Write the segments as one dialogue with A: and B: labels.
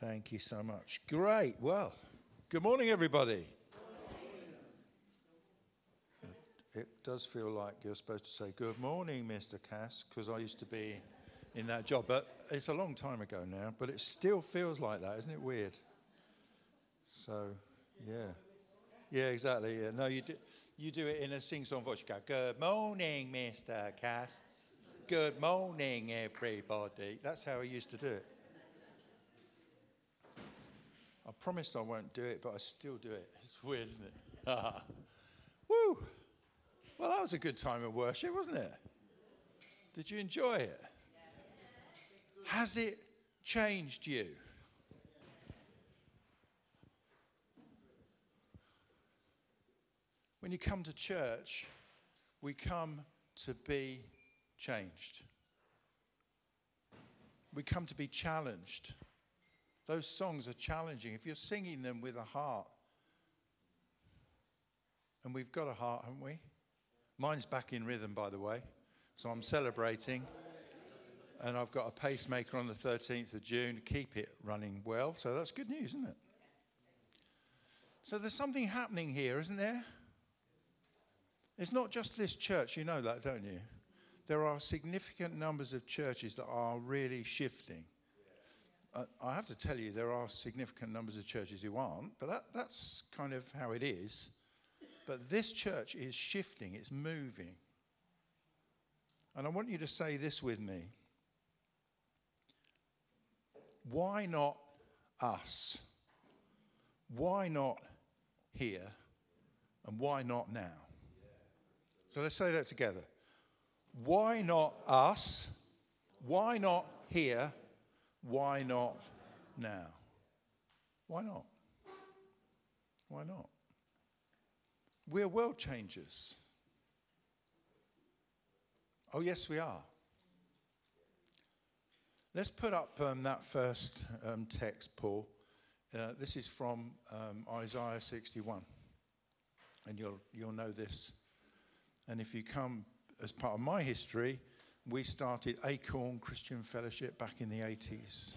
A: Thank you so much. Great. Well, good morning, everybody. It does feel like you're supposed to say, Good morning, Mr. Cass, because I used to be in that job. But it's a long time ago now, but it still feels like that. Isn't it weird? So, yeah. Yeah, exactly. Yeah. No, you do, you do it in a sing song voice. You go, Good morning, Mr. Cass. Good morning, everybody. That's how I used to do it. I promised I won't do it, but I still do it. It's weird, isn't it? Woo! Well, that was a good time of worship, wasn't it? Did you enjoy it? Has it changed you? When you come to church, we come to be changed. We come to be challenged. Those songs are challenging. If you're singing them with a heart, and we've got a heart, haven't we? Mine's back in rhythm, by the way. So I'm celebrating. And I've got a pacemaker on the 13th of June to keep it running well. So that's good news, isn't it? So there's something happening here, isn't there? It's not just this church, you know that, don't you? There are significant numbers of churches that are really shifting. I have to tell you, there are significant numbers of churches who aren't, but that, that's kind of how it is. But this church is shifting, it's moving. And I want you to say this with me. Why not us? Why not here? And why not now? So let's say that together. Why not us? Why not here? Why not now? Why not? Why not? We're world changers. Oh, yes, we are. Let's put up um, that first um, text, Paul. Uh, this is from um, Isaiah 61. And you'll, you'll know this. And if you come as part of my history, we started Acorn Christian Fellowship back in the 80s.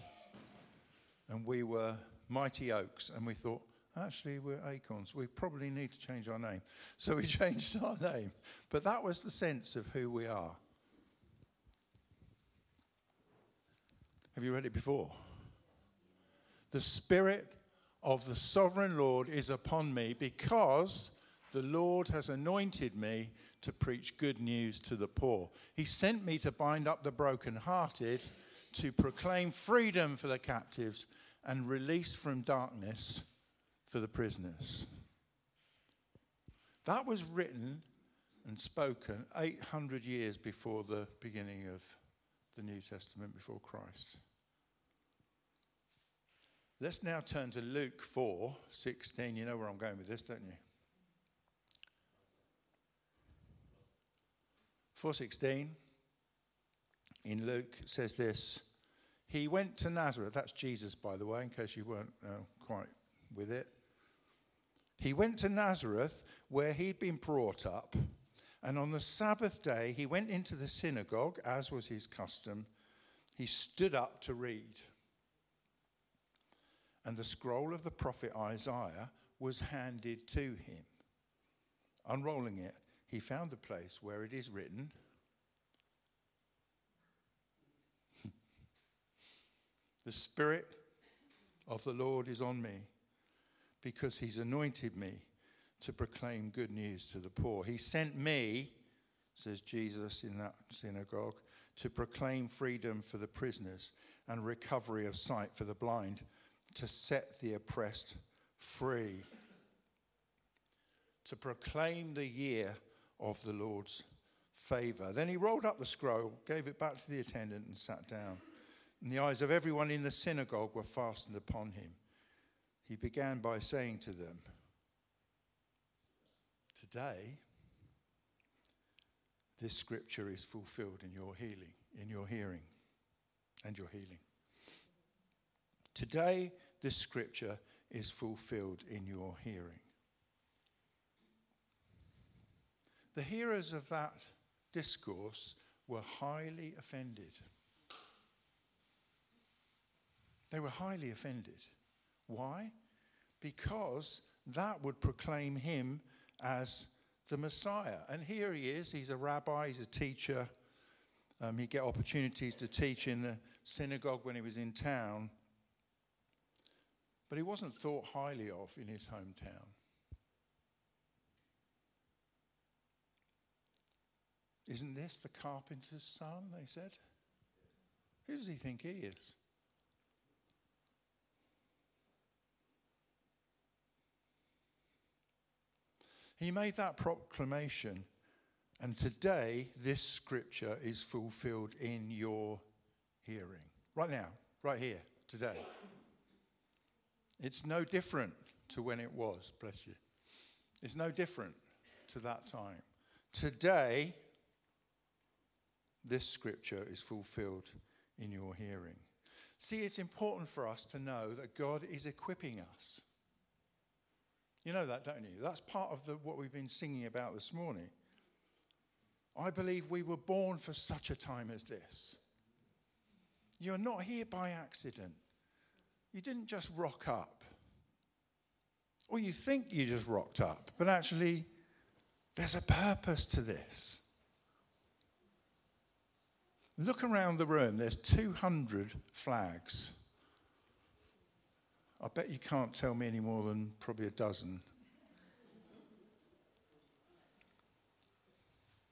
A: And we were Mighty Oaks, and we thought, actually, we're Acorns. We probably need to change our name. So we changed our name. But that was the sense of who we are. Have you read it before? The Spirit of the Sovereign Lord is upon me because the Lord has anointed me to preach good news to the poor. He sent me to bind up the brokenhearted, to proclaim freedom for the captives, and release from darkness for the prisoners. That was written and spoken 800 years before the beginning of the New Testament, before Christ. Let's now turn to Luke 4 16. You know where I'm going with this, don't you? 4:16 in Luke says this. He went to Nazareth. That's Jesus, by the way, in case you weren't uh, quite with it. He went to Nazareth where he'd been brought up, and on the Sabbath day he went into the synagogue, as was his custom. He stood up to read. And the scroll of the prophet Isaiah was handed to him. Unrolling it, he found the place where it is written The Spirit of the Lord is on me because he's anointed me to proclaim good news to the poor. He sent me, says Jesus in that synagogue, to proclaim freedom for the prisoners and recovery of sight for the blind, to set the oppressed free, to proclaim the year of the Lord's favor. Then he rolled up the scroll, gave it back to the attendant, and sat down. And the eyes of everyone in the synagogue were fastened upon him. He began by saying to them, Today, this scripture is fulfilled in your healing, in your hearing, and your healing. Today, this scripture is fulfilled in your hearing. The hearers of that discourse were highly offended. They were highly offended. Why? Because that would proclaim him as the Messiah. And here he is. He's a rabbi, he's a teacher. Um, he'd get opportunities to teach in the synagogue when he was in town. But he wasn't thought highly of in his hometown. Isn't this the carpenter's son? They said. Who does he think he is? He made that proclamation, and today this scripture is fulfilled in your hearing. Right now, right here, today. It's no different to when it was, bless you. It's no different to that time. Today, this scripture is fulfilled in your hearing. See, it's important for us to know that God is equipping us. You know that, don't you? That's part of the, what we've been singing about this morning. I believe we were born for such a time as this. You're not here by accident. You didn't just rock up. Or you think you just rocked up, but actually, there's a purpose to this. Look around the room, there's 200 flags. I bet you can't tell me any more than probably a dozen.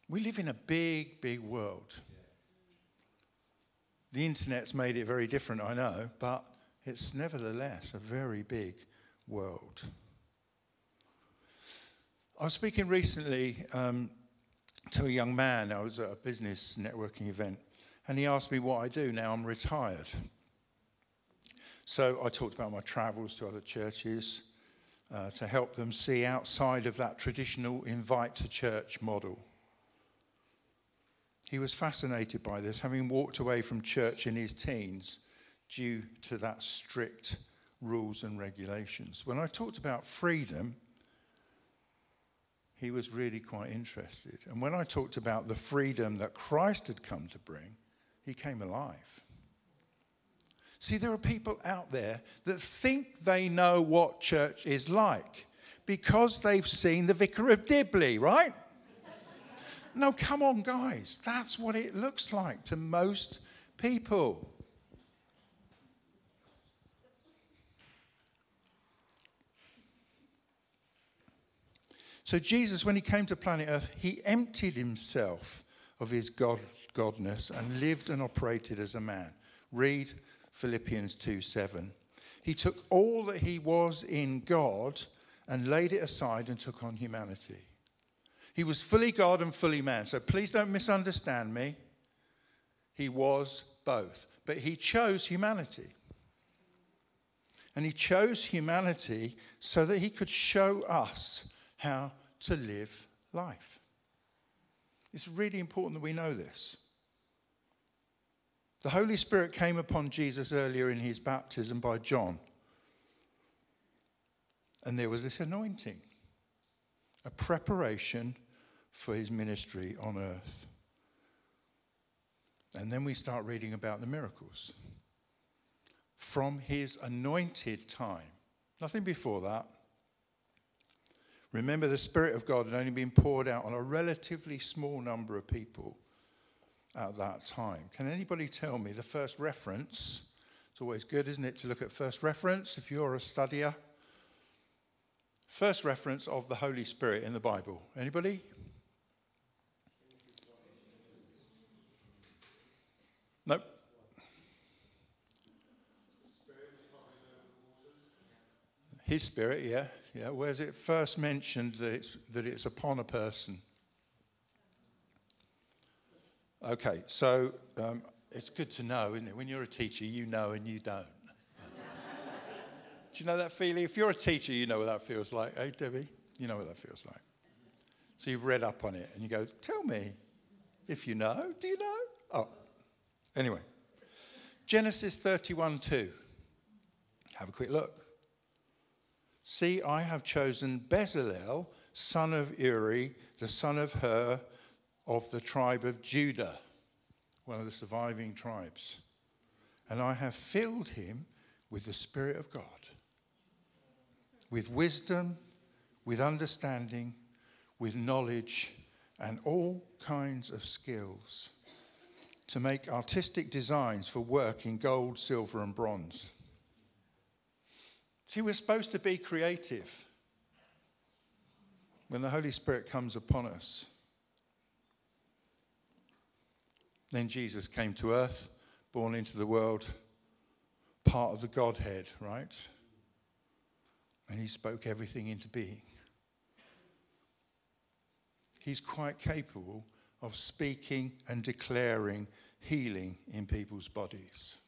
A: We live in a big, big world. The internet's made it very different, I know, but it's nevertheless a very big world. I was speaking recently um, to a young man. I was at a business networking event, and he asked me what I do now I'm retired. So I talked about my travels to other churches uh, to help them see outside of that traditional invite to church model. He was fascinated by this, having walked away from church in his teens due to that strict rules and regulations. When I talked about freedom, he was really quite interested. And when I talked about the freedom that Christ had come to bring, he came alive. See, there are people out there that think they know what church is like because they've seen the Vicar of Dibley, right? no, come on, guys. That's what it looks like to most people. So, Jesus, when he came to planet Earth, he emptied himself of his God godness and lived and operated as a man. Read Philippians 2 7. He took all that he was in God and laid it aside and took on humanity. He was fully God and fully man. So please don't misunderstand me. He was both. But he chose humanity. And he chose humanity so that he could show us how to live life. It's really important that we know this. The Holy Spirit came upon Jesus earlier in his baptism by John. And there was this anointing, a preparation for his ministry on earth. And then we start reading about the miracles. From his anointed time, nothing before that. Remember, the Spirit of God had only been poured out on a relatively small number of people at that time. Can anybody tell me the first reference? It's always good, isn't it, to look at first reference if you're a studier? First reference of the Holy Spirit in the Bible. Anybody? Nope. His spirit, yeah, yeah. Where's it first mentioned that it's, that it's upon a person? Okay, so um, it's good to know, isn't it? When you're a teacher, you know and you don't. Do you know that feeling? If you're a teacher, you know what that feels like. Hey, Debbie, you know what that feels like. So you've read up on it and you go, tell me if you know. Do you know? Oh, anyway. Genesis 31 2. Have a quick look. See, I have chosen Bezalel, son of Uri, the son of Hur, of the tribe of Judah, one of the surviving tribes. And I have filled him with the Spirit of God, with wisdom, with understanding, with knowledge, and all kinds of skills to make artistic designs for work in gold, silver, and bronze. See, we're supposed to be creative when the Holy Spirit comes upon us. Then Jesus came to earth, born into the world, part of the Godhead, right? And he spoke everything into being. He's quite capable of speaking and declaring healing in people's bodies.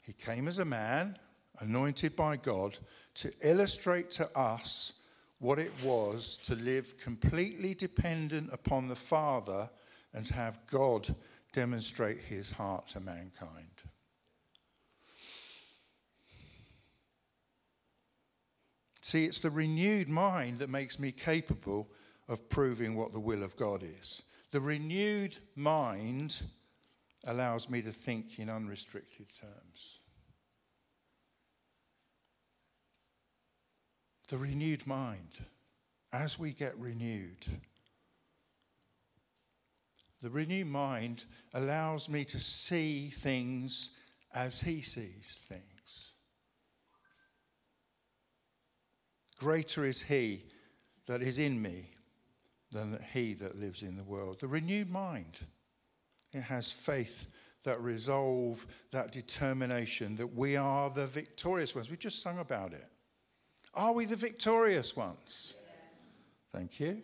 A: He came as a man, anointed by God, to illustrate to us what it was to live completely dependent upon the Father and have God demonstrate his heart to mankind. See, it's the renewed mind that makes me capable of proving what the will of God is. The renewed mind allows me to think in unrestricted terms. The renewed mind, as we get renewed, the renewed mind allows me to see things as He sees things. Greater is He that is in me than He that lives in the world. The renewed mind, it has faith that resolve, that determination that we are the victorious ones. We just sung about it. Are we the victorious ones? Yes. Thank you.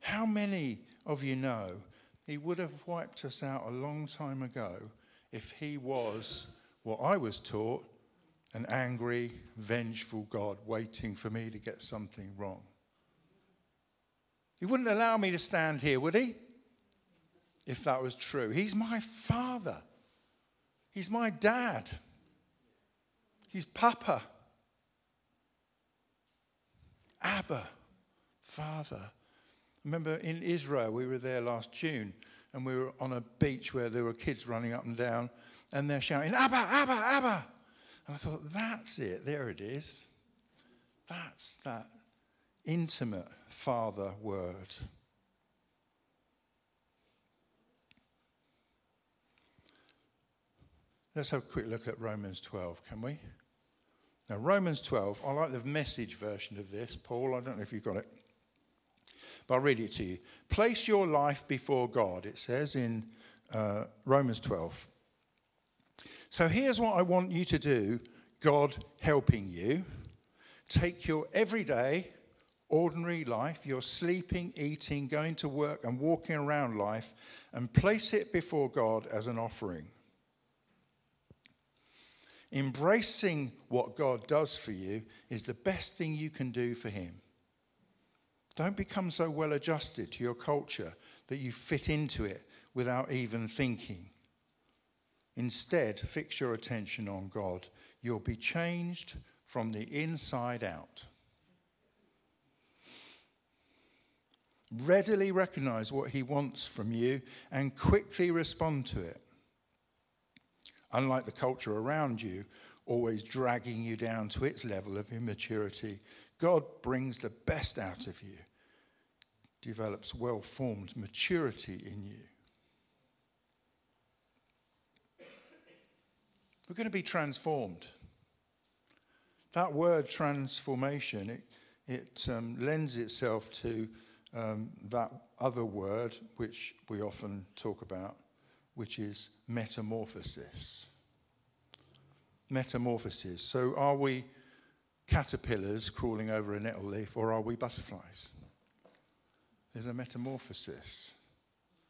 A: How many of you know he would have wiped us out a long time ago if he was what I was taught an angry, vengeful God waiting for me to get something wrong? He wouldn't allow me to stand here, would he? If that was true. He's my father. He's my dad. He's Papa. Abba, Father. Remember in Israel, we were there last June, and we were on a beach where there were kids running up and down, and they're shouting, Abba, Abba, Abba. And I thought, that's it, there it is. That's that intimate Father word. Let's have a quick look at Romans 12, can we? Now, Romans 12, I like the message version of this. Paul, I don't know if you've got it, but I'll read it to you. Place your life before God, it says in uh, Romans 12. So here's what I want you to do God helping you. Take your everyday, ordinary life, your sleeping, eating, going to work, and walking around life, and place it before God as an offering. Embracing what God does for you is the best thing you can do for Him. Don't become so well adjusted to your culture that you fit into it without even thinking. Instead, fix your attention on God. You'll be changed from the inside out. Readily recognize what He wants from you and quickly respond to it unlike the culture around you, always dragging you down to its level of immaturity. God brings the best out of you, develops well formed maturity in you. We're going to be transformed. That word transformation, it, it um, lends itself to um, that other word which we often talk about, which is metamorphosis. Metamorphosis. So, are we caterpillars crawling over a nettle leaf or are we butterflies? There's a metamorphosis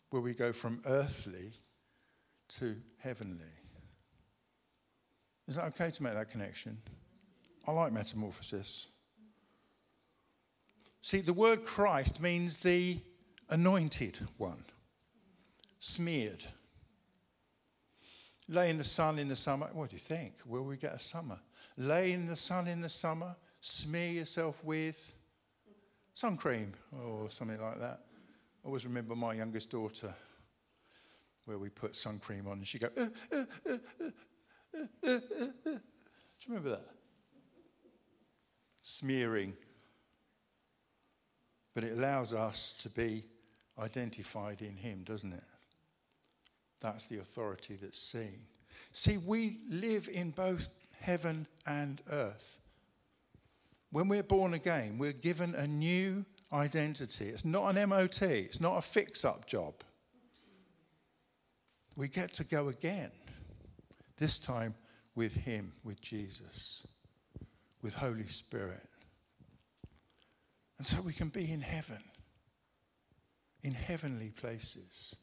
A: where we go from earthly to heavenly. Is that okay to make that connection? I like metamorphosis. See, the word Christ means the anointed one, smeared. Lay in the sun in the summer. What do you think? Will we get a summer? Lay in the sun in the summer. Smear yourself with sun cream or something like that. I always remember my youngest daughter where we put sun cream on, and she'd go, uh, uh, uh, uh, uh, uh, Do you remember that? Smearing. But it allows us to be identified in Him, doesn't it? That's the authority that's seen. See, we live in both heaven and earth. When we're born again, we're given a new identity. It's not an MOT, it's not a fix up job. We get to go again, this time with Him, with Jesus, with Holy Spirit. And so we can be in heaven, in heavenly places.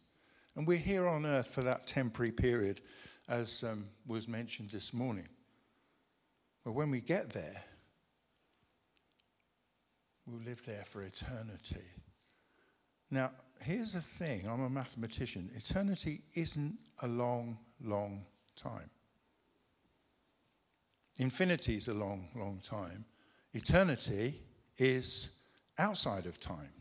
A: And we're here on earth for that temporary period, as um, was mentioned this morning. But when we get there, we'll live there for eternity. Now, here's the thing I'm a mathematician. Eternity isn't a long, long time. Infinity is a long, long time. Eternity is outside of time.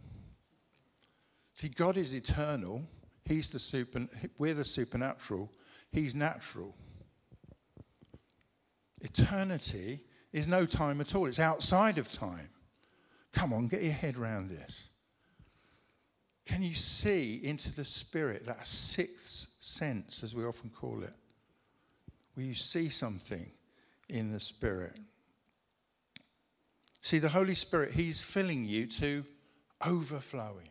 A: See, God is eternal. He's the super, we're the supernatural. He's natural. Eternity is no time at all. It's outside of time. Come on, get your head around this. Can you see into the spirit, that sixth sense, as we often call it? Where you see something in the spirit. See, the Holy Spirit, He's filling you to overflowing.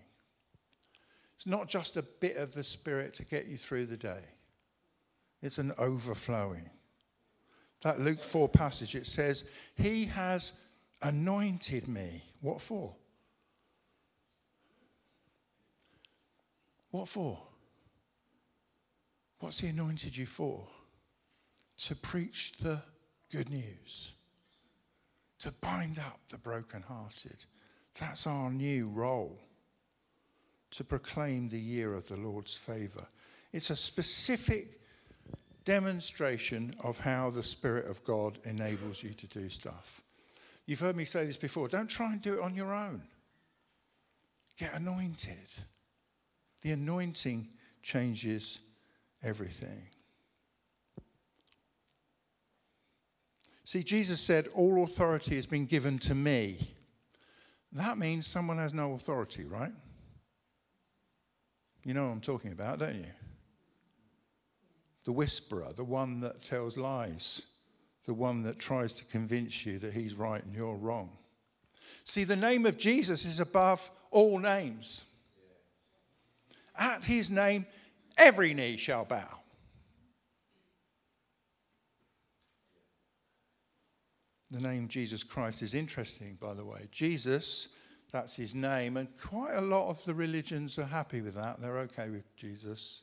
A: It's not just a bit of the Spirit to get you through the day, it's an overflowing. That Luke 4 passage, it says, He has anointed me. What for? What for? What's He anointed you for? To preach the good news to bind up the brokenhearted. That's our new role to proclaim the year of the Lord's favor. It's a specific demonstration of how the Spirit of God enables you to do stuff. You've heard me say this before don't try and do it on your own, get anointed. The anointing changes everything. See, Jesus said, All authority has been given to me. That means someone has no authority, right? You know what I'm talking about, don't you? The whisperer, the one that tells lies, the one that tries to convince you that he's right and you're wrong. See, the name of Jesus is above all names. At his name, every knee shall bow. The name Jesus Christ is interesting, by the way. Jesus, that's his name, and quite a lot of the religions are happy with that. They're okay with Jesus.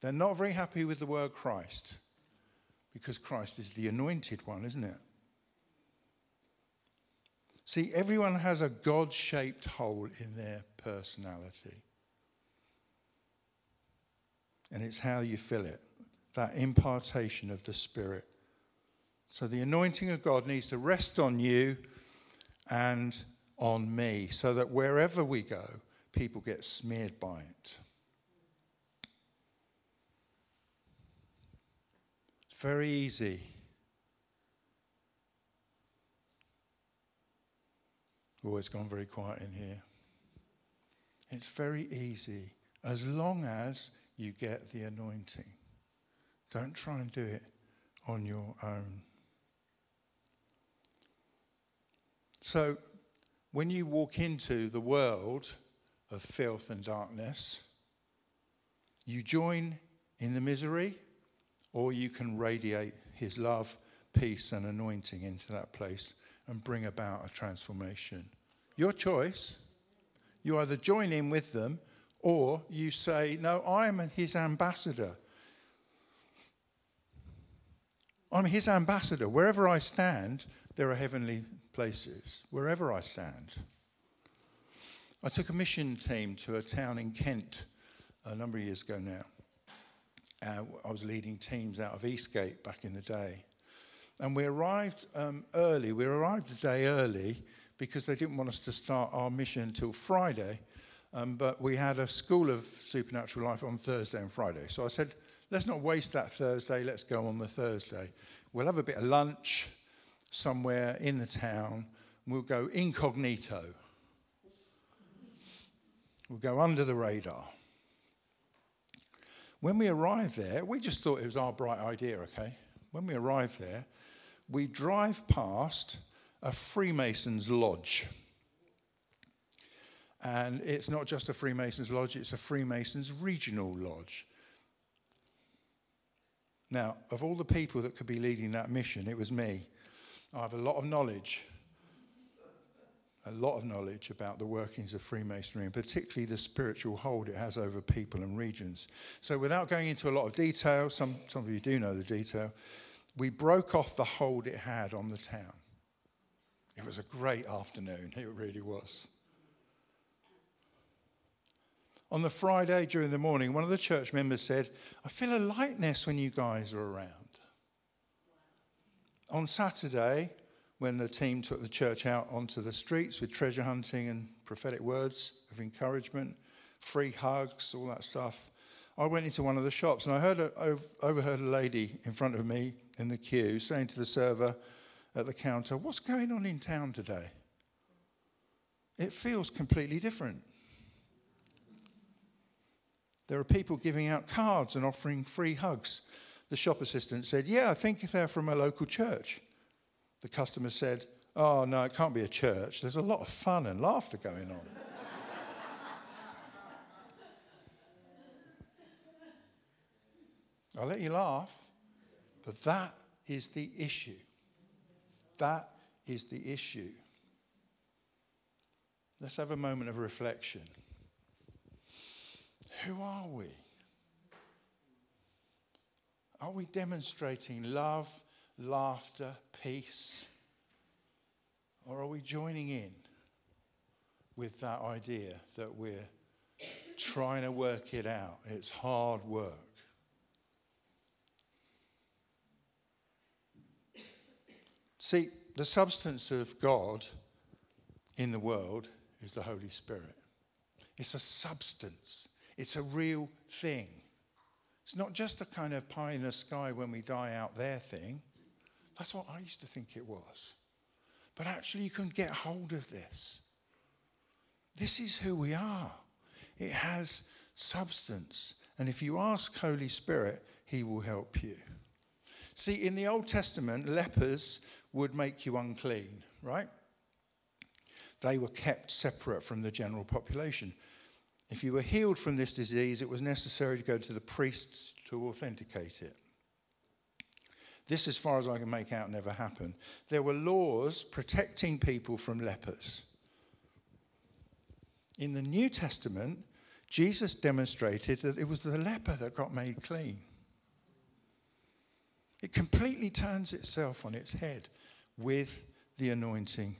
A: They're not very happy with the word Christ because Christ is the anointed one, isn't it? See, everyone has a God shaped hole in their personality. And it's how you fill it that impartation of the Spirit. So the anointing of God needs to rest on you and on me so that wherever we go, people get smeared by it. It's very easy. Oh, it's gone very quiet in here. It's very easy as long as you get the anointing. Don't try and do it on your own. So, when you walk into the world of filth and darkness, you join in the misery, or you can radiate his love, peace, and anointing into that place and bring about a transformation. Your choice. You either join in with them or you say, No, I am his ambassador. I'm his ambassador. Wherever I stand, there are heavenly places, wherever I stand. I took a mission team to a town in Kent a number of years ago now. Uh, I was leading teams out of Eastgate back in the day. And we arrived um, early. We arrived a day early because they didn't want us to start our mission until Friday. Um, but we had a school of supernatural life on Thursday and Friday. So I said, let's not waste that Thursday. Let's go on the Thursday. We'll have a bit of lunch somewhere in the town. We'll go incognito. We'll go under the radar. When we arrive there, we just thought it was our bright idea, okay? When we arrive there, we drive past a Freemasons lodge. And it's not just a Freemasons lodge, it's a Freemasons regional lodge. Now, of all the people that could be leading that mission, it was me. I have a lot of knowledge, a lot of knowledge about the workings of Freemasonry, and particularly the spiritual hold it has over people and regions. So, without going into a lot of detail, some, some of you do know the detail, we broke off the hold it had on the town. It was a great afternoon, it really was. On the Friday during the morning, one of the church members said, I feel a lightness when you guys are around. On Saturday, when the team took the church out onto the streets with treasure hunting and prophetic words of encouragement, free hugs, all that stuff, I went into one of the shops and I heard a, overheard a lady in front of me in the queue saying to the server at the counter, What's going on in town today? It feels completely different. There are people giving out cards and offering free hugs. The shop assistant said, Yeah, I think they're from a local church. The customer said, Oh, no, it can't be a church. There's a lot of fun and laughter going on. I'll let you laugh, but that is the issue. That is the issue. Let's have a moment of reflection. Who are we? Are we demonstrating love, laughter, peace? Or are we joining in with that idea that we're trying to work it out? It's hard work. See, the substance of God in the world is the Holy Spirit. It's a substance. It's a real thing. It's not just a kind of pie in the sky when we die out there thing. That's what I used to think it was. But actually, you can get hold of this. This is who we are. It has substance. And if you ask Holy Spirit, He will help you. See, in the Old Testament, lepers would make you unclean, right? They were kept separate from the general population. If you were healed from this disease, it was necessary to go to the priests to authenticate it. This, as far as I can make out, never happened. There were laws protecting people from lepers. In the New Testament, Jesus demonstrated that it was the leper that got made clean. It completely turns itself on its head with the anointing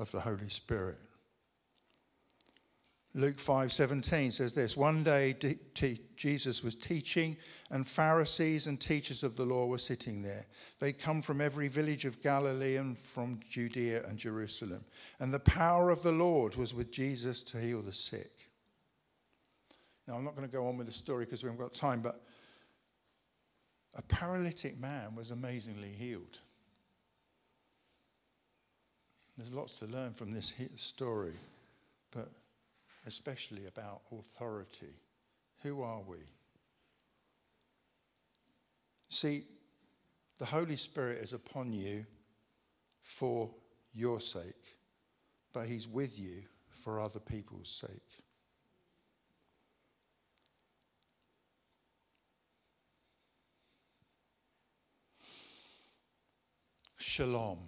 A: of the Holy Spirit. Luke 5:17 says this, one day Jesus was teaching and Pharisees and teachers of the law were sitting there. They'd come from every village of Galilee and from Judea and Jerusalem. And the power of the Lord was with Jesus to heal the sick. Now I'm not going to go on with the story because we haven't got time, but a paralytic man was amazingly healed. There's lots to learn from this story, but especially about authority. Who are we? See, the Holy Spirit is upon you for your sake, but He's with you for other people's sake. Shalom,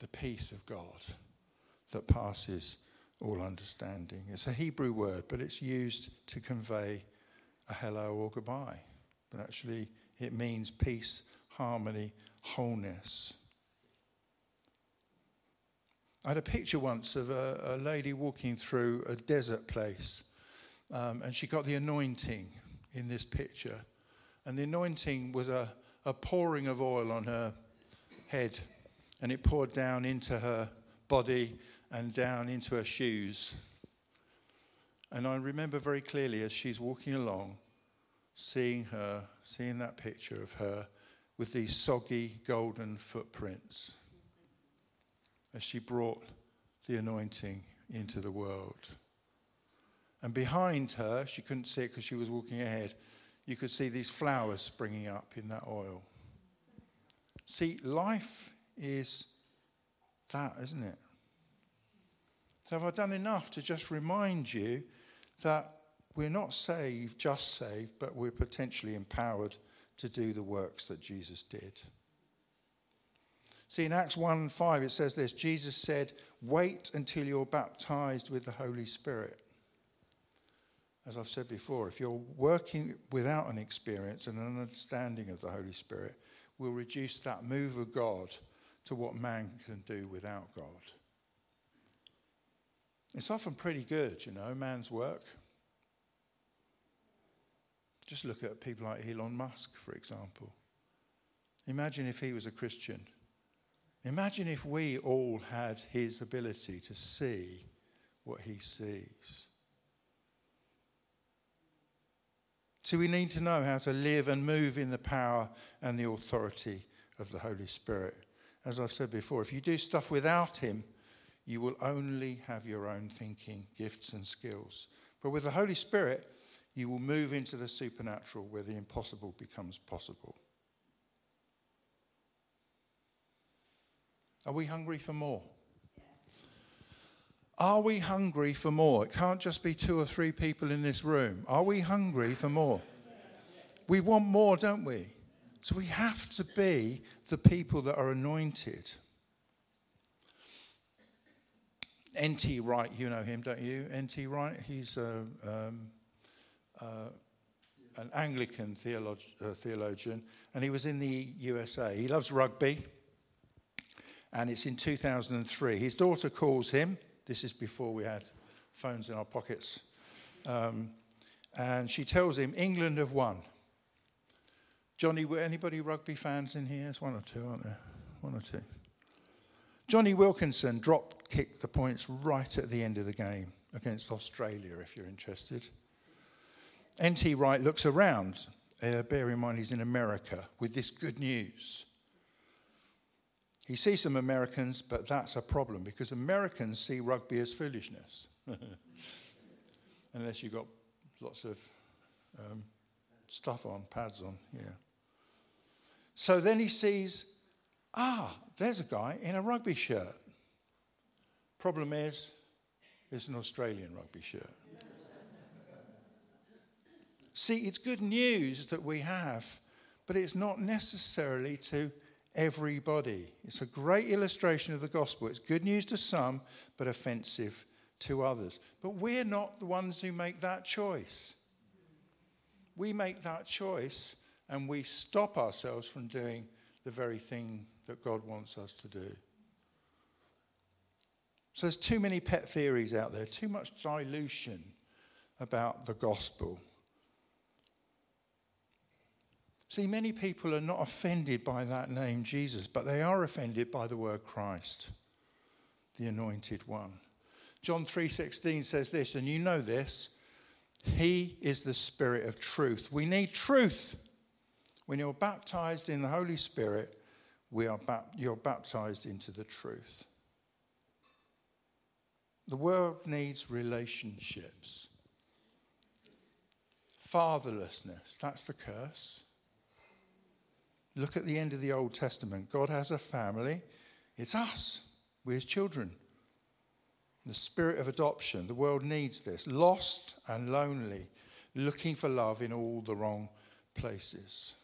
A: the peace of God that passes all understanding. It's a Hebrew word, but it's used to convey a hello or goodbye. But actually, it means peace, harmony, wholeness. I had a picture once of a, a lady walking through a desert place, um, and she got the anointing in this picture. And the anointing was a, a pouring of oil on her head, and it poured down into her body and down into her shoes. And I remember very clearly as she's walking along, seeing her, seeing that picture of her with these soggy golden footprints as she brought the anointing into the world. And behind her, she couldn't see it because she was walking ahead, you could see these flowers springing up in that oil. See, life is that, isn't it? So, have I done enough to just remind you that we're not saved, just saved, but we're potentially empowered to do the works that Jesus did? See, in Acts 1 5, it says this Jesus said, Wait until you're baptized with the Holy Spirit. As I've said before, if you're working without an experience and an understanding of the Holy Spirit, will reduce that move of God to what man can do without God. It's often pretty good, you know, man's work. Just look at people like Elon Musk, for example. Imagine if he was a Christian. Imagine if we all had his ability to see what he sees. So we need to know how to live and move in the power and the authority of the Holy Spirit. As I've said before, if you do stuff without him, you will only have your own thinking, gifts, and skills. But with the Holy Spirit, you will move into the supernatural where the impossible becomes possible. Are we hungry for more? Are we hungry for more? It can't just be two or three people in this room. Are we hungry for more? We want more, don't we? So we have to be the people that are anointed. N.T. Wright, you know him, don't you? N.T. Wright, he's a, um, uh, an Anglican theolog- uh, theologian, and he was in the USA. He loves rugby, and it's in 2003. His daughter calls him this is before we had phones in our pockets. Um, and she tells him, England have won. Jonny, were anybody rugby fans in here? There's one or two, aren't there? One or two. Jonny Wilkinson drop kicked the points right at the end of the game against Australia, if you're interested. NT Wright looks around, uh, bear in mind he's in America, with this good news. He sees some Americans, but that's a problem because Americans see rugby as foolishness. Unless you've got lots of um, stuff on, pads on, yeah. So then he sees, ah, there's a guy in a rugby shirt. Problem is, it's an Australian rugby shirt. See, it's good news that we have, but it's not necessarily to everybody. It's a great illustration of the gospel. It's good news to some, but offensive to others. But we're not the ones who make that choice. We make that choice and we stop ourselves from doing the very thing that God wants us to do. So there's too many pet theories out there, too much dilution about the gospel. See, many people are not offended by that name, Jesus, but they are offended by the word Christ, the anointed one. John 3:16 says this, and you know this, he is the spirit of truth. We need truth. When you're baptized in the Holy Spirit, we are you're baptized into the truth. The world needs relationships. Fatherlessness, that's the curse. Look at the end of the Old Testament. God has a family. It's us. We're his children. The spirit of adoption. The world needs this. Lost and lonely, looking for love in all the wrong places.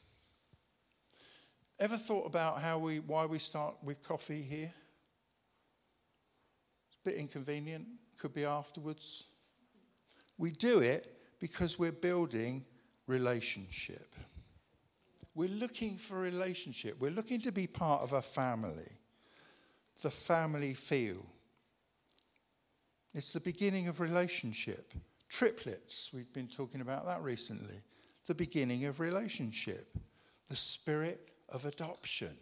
A: Ever thought about how we, why we start with coffee here? Bit inconvenient. Could be afterwards. We do it because we're building relationship. We're looking for relationship. We're looking to be part of a family. The family feel. It's the beginning of relationship. Triplets, we've been talking about that recently. The beginning of relationship. The spirit of adoption.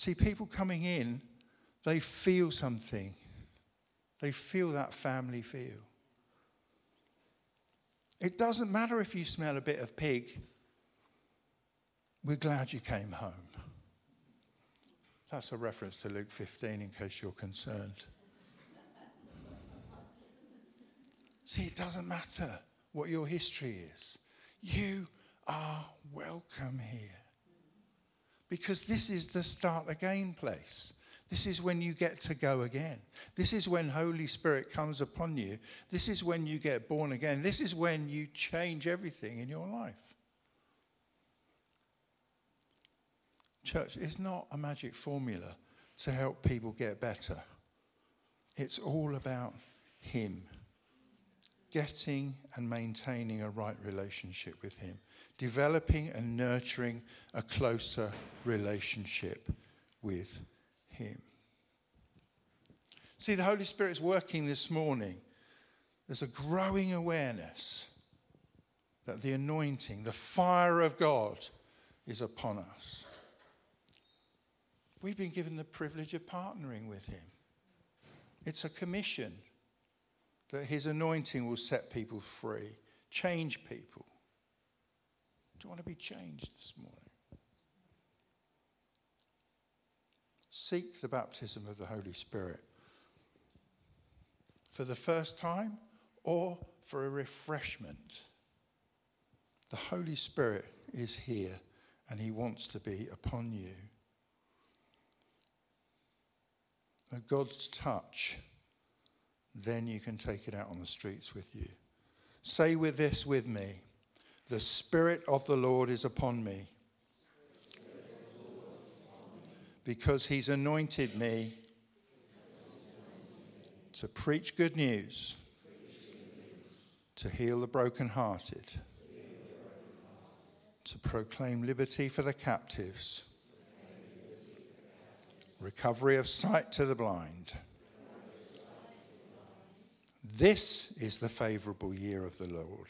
A: See, people coming in, they feel something. They feel that family feel. It doesn't matter if you smell a bit of pig. We're glad you came home. That's a reference to Luke 15 in case you're concerned. See, it doesn't matter what your history is. You are welcome here. Because this is the start again place. This is when you get to go again. This is when Holy Spirit comes upon you. This is when you get born again. This is when you change everything in your life. Church, it's not a magic formula to help people get better. It's all about Him. Getting and maintaining a right relationship with Him. Developing and nurturing a closer relationship with him. See, the Holy Spirit is working this morning. There's a growing awareness that the anointing, the fire of God, is upon us. We've been given the privilege of partnering with Him. It's a commission that His anointing will set people free, change people. Do you want to be changed this morning? seek the baptism of the Holy Spirit for the first time or for a refreshment. The Holy Spirit is here and He wants to be upon you. A God's touch, then you can take it out on the streets with you. Say with this with me The Spirit of the Lord is upon me because he's anointed me to preach good news, to heal the brokenhearted, to proclaim liberty for the captives, recovery of sight to the blind. This is the favorable year of the Lord.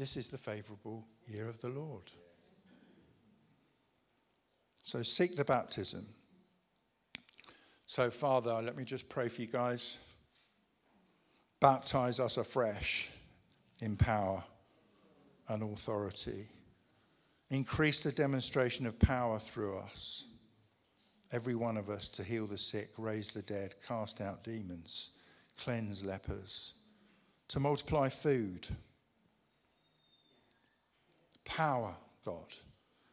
A: This is the favorable year of the Lord. So seek the baptism. So, Father, let me just pray for you guys. Baptize us afresh in power and authority. Increase the demonstration of power through us. Every one of us to heal the sick, raise the dead, cast out demons, cleanse lepers, to multiply food. Power, God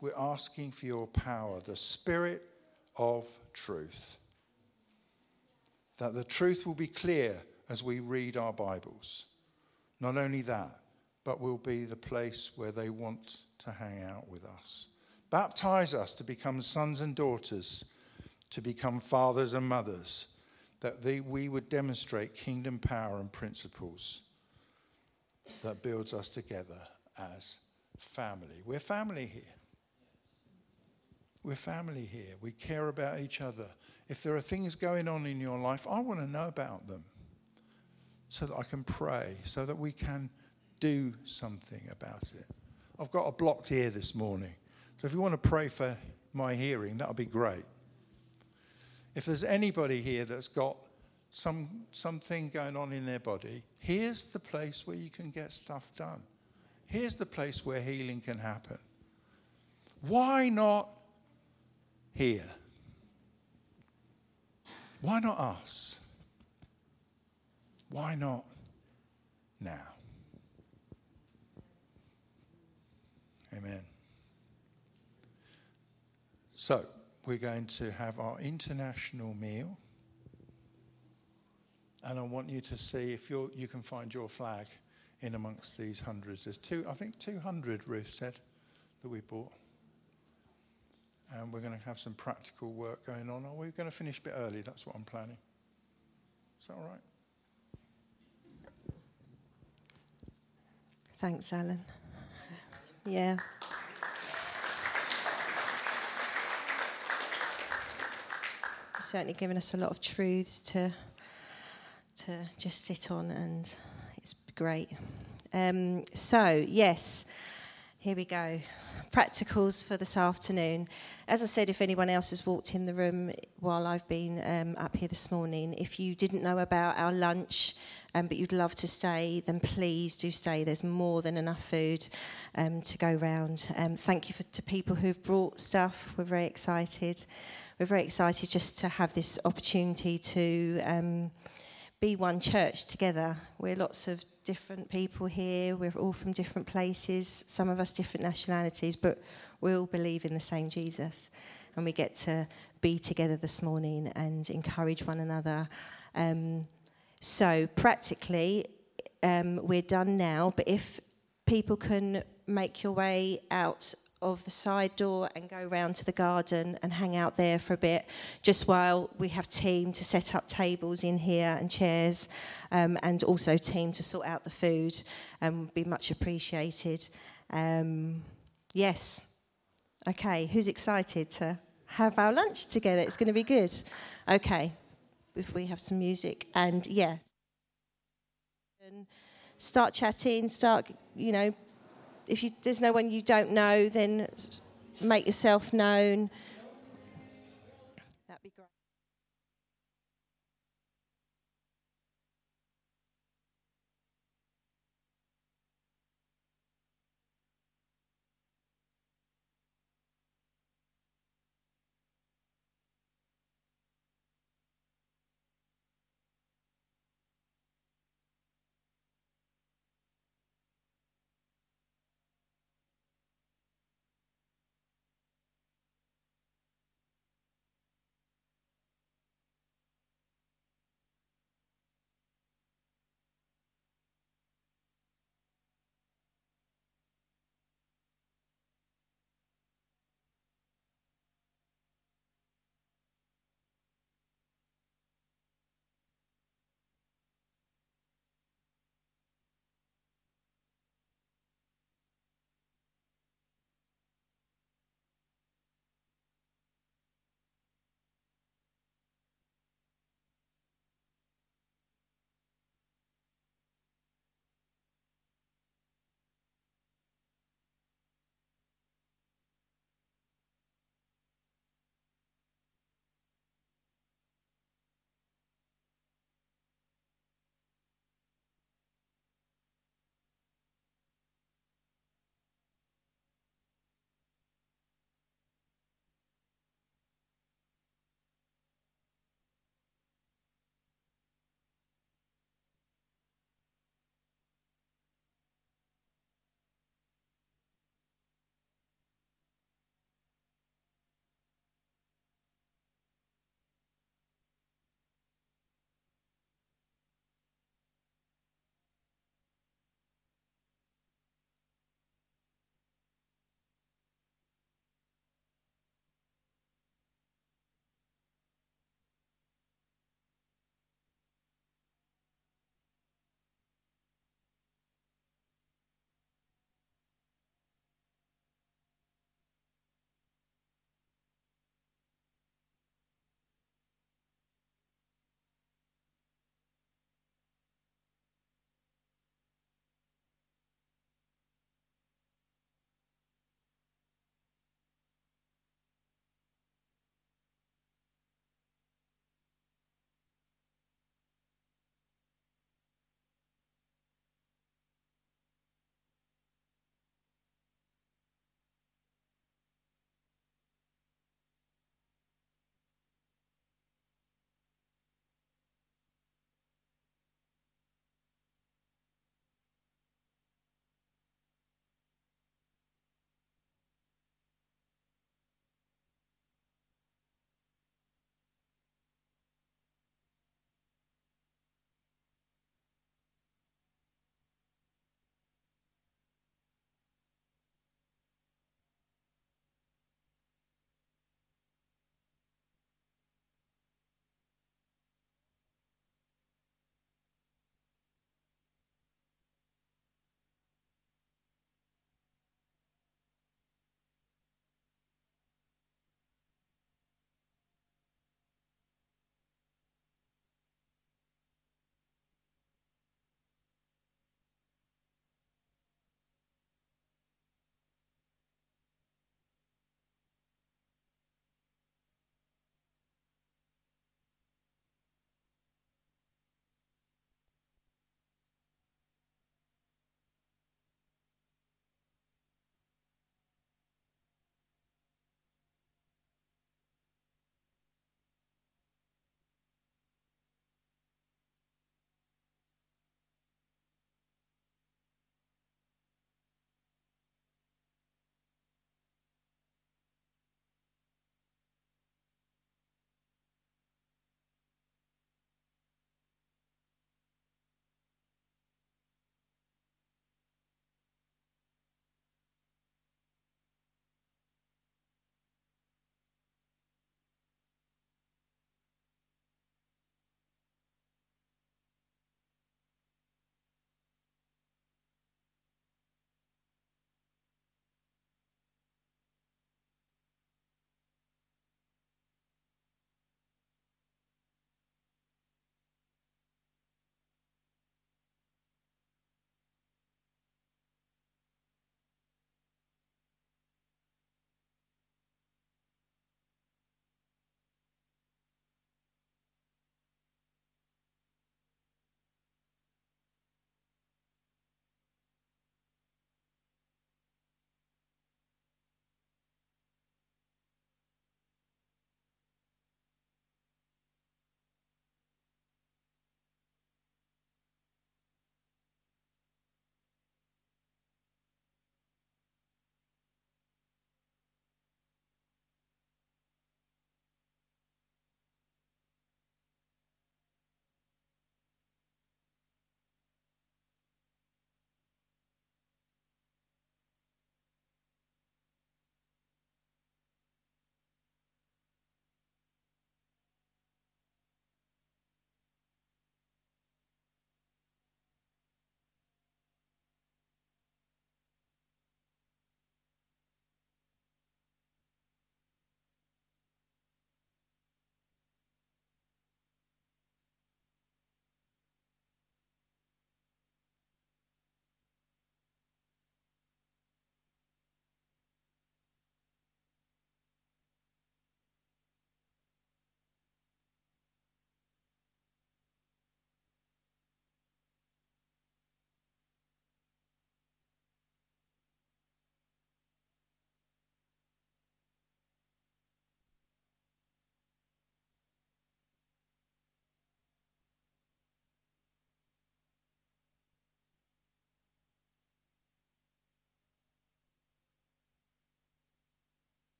A: we're asking for your power, the spirit of truth. That the truth will be clear as we read our Bibles. Not only that, but we'll be the place where they want to hang out with us. Baptize us to become sons and daughters, to become fathers and mothers, that they, we would demonstrate kingdom power and principles that builds us together as family. We're family here. We're family here. We care about each other. If there are things going on in your life, I want to know about them so that I can pray, so that we can do something about it. I've got a blocked ear this morning. So if you want to pray for my hearing, that would be great. If there's anybody here that's got some something going on in their body, here's the place where you can get stuff done. Here's the place where healing can happen. Why not here. Why not us? Why not now? Amen. So, we're going to have our international meal. And I want you to see if you you can find your flag in amongst these hundreds. There's two, I think 200, Ruth said, that we bought and we're going to have some practical work going on. Are we going to finish a bit early? That's what I'm planning. Is that all right?
B: Thanks, Alan. Yeah. You've certainly given us a lot of truths to to just sit on, and great. Um, so, yes, here we go practicals for this afternoon. As I said, if anyone else has walked in the room while I've been um, up here this morning, if you didn't know about our lunch, um, but you'd love to stay, then please do stay. There's more than enough food um, to go round. Um, thank you for, to people who've brought stuff. We're very excited. We're very excited just to have this opportunity to um, be one church together. We're lots of different people here. We're all from different places, some of us different nationalities, but we all believe in the same Jesus. And we get to be together this morning and encourage one another. Um, so, practically, um, we're done now, but if people can make your way out of the side door and go round to the garden and hang out there for a bit, just while we have team to set up tables in here and chairs, um, and also team to sort out the food, would be much appreciated. Um, yes. Okay, who's excited to have our lunch together? It's going to be good. Okay if we have some music. And yeah, and start chatting, start, you know, if you, there's no one you don't know, then make yourself known.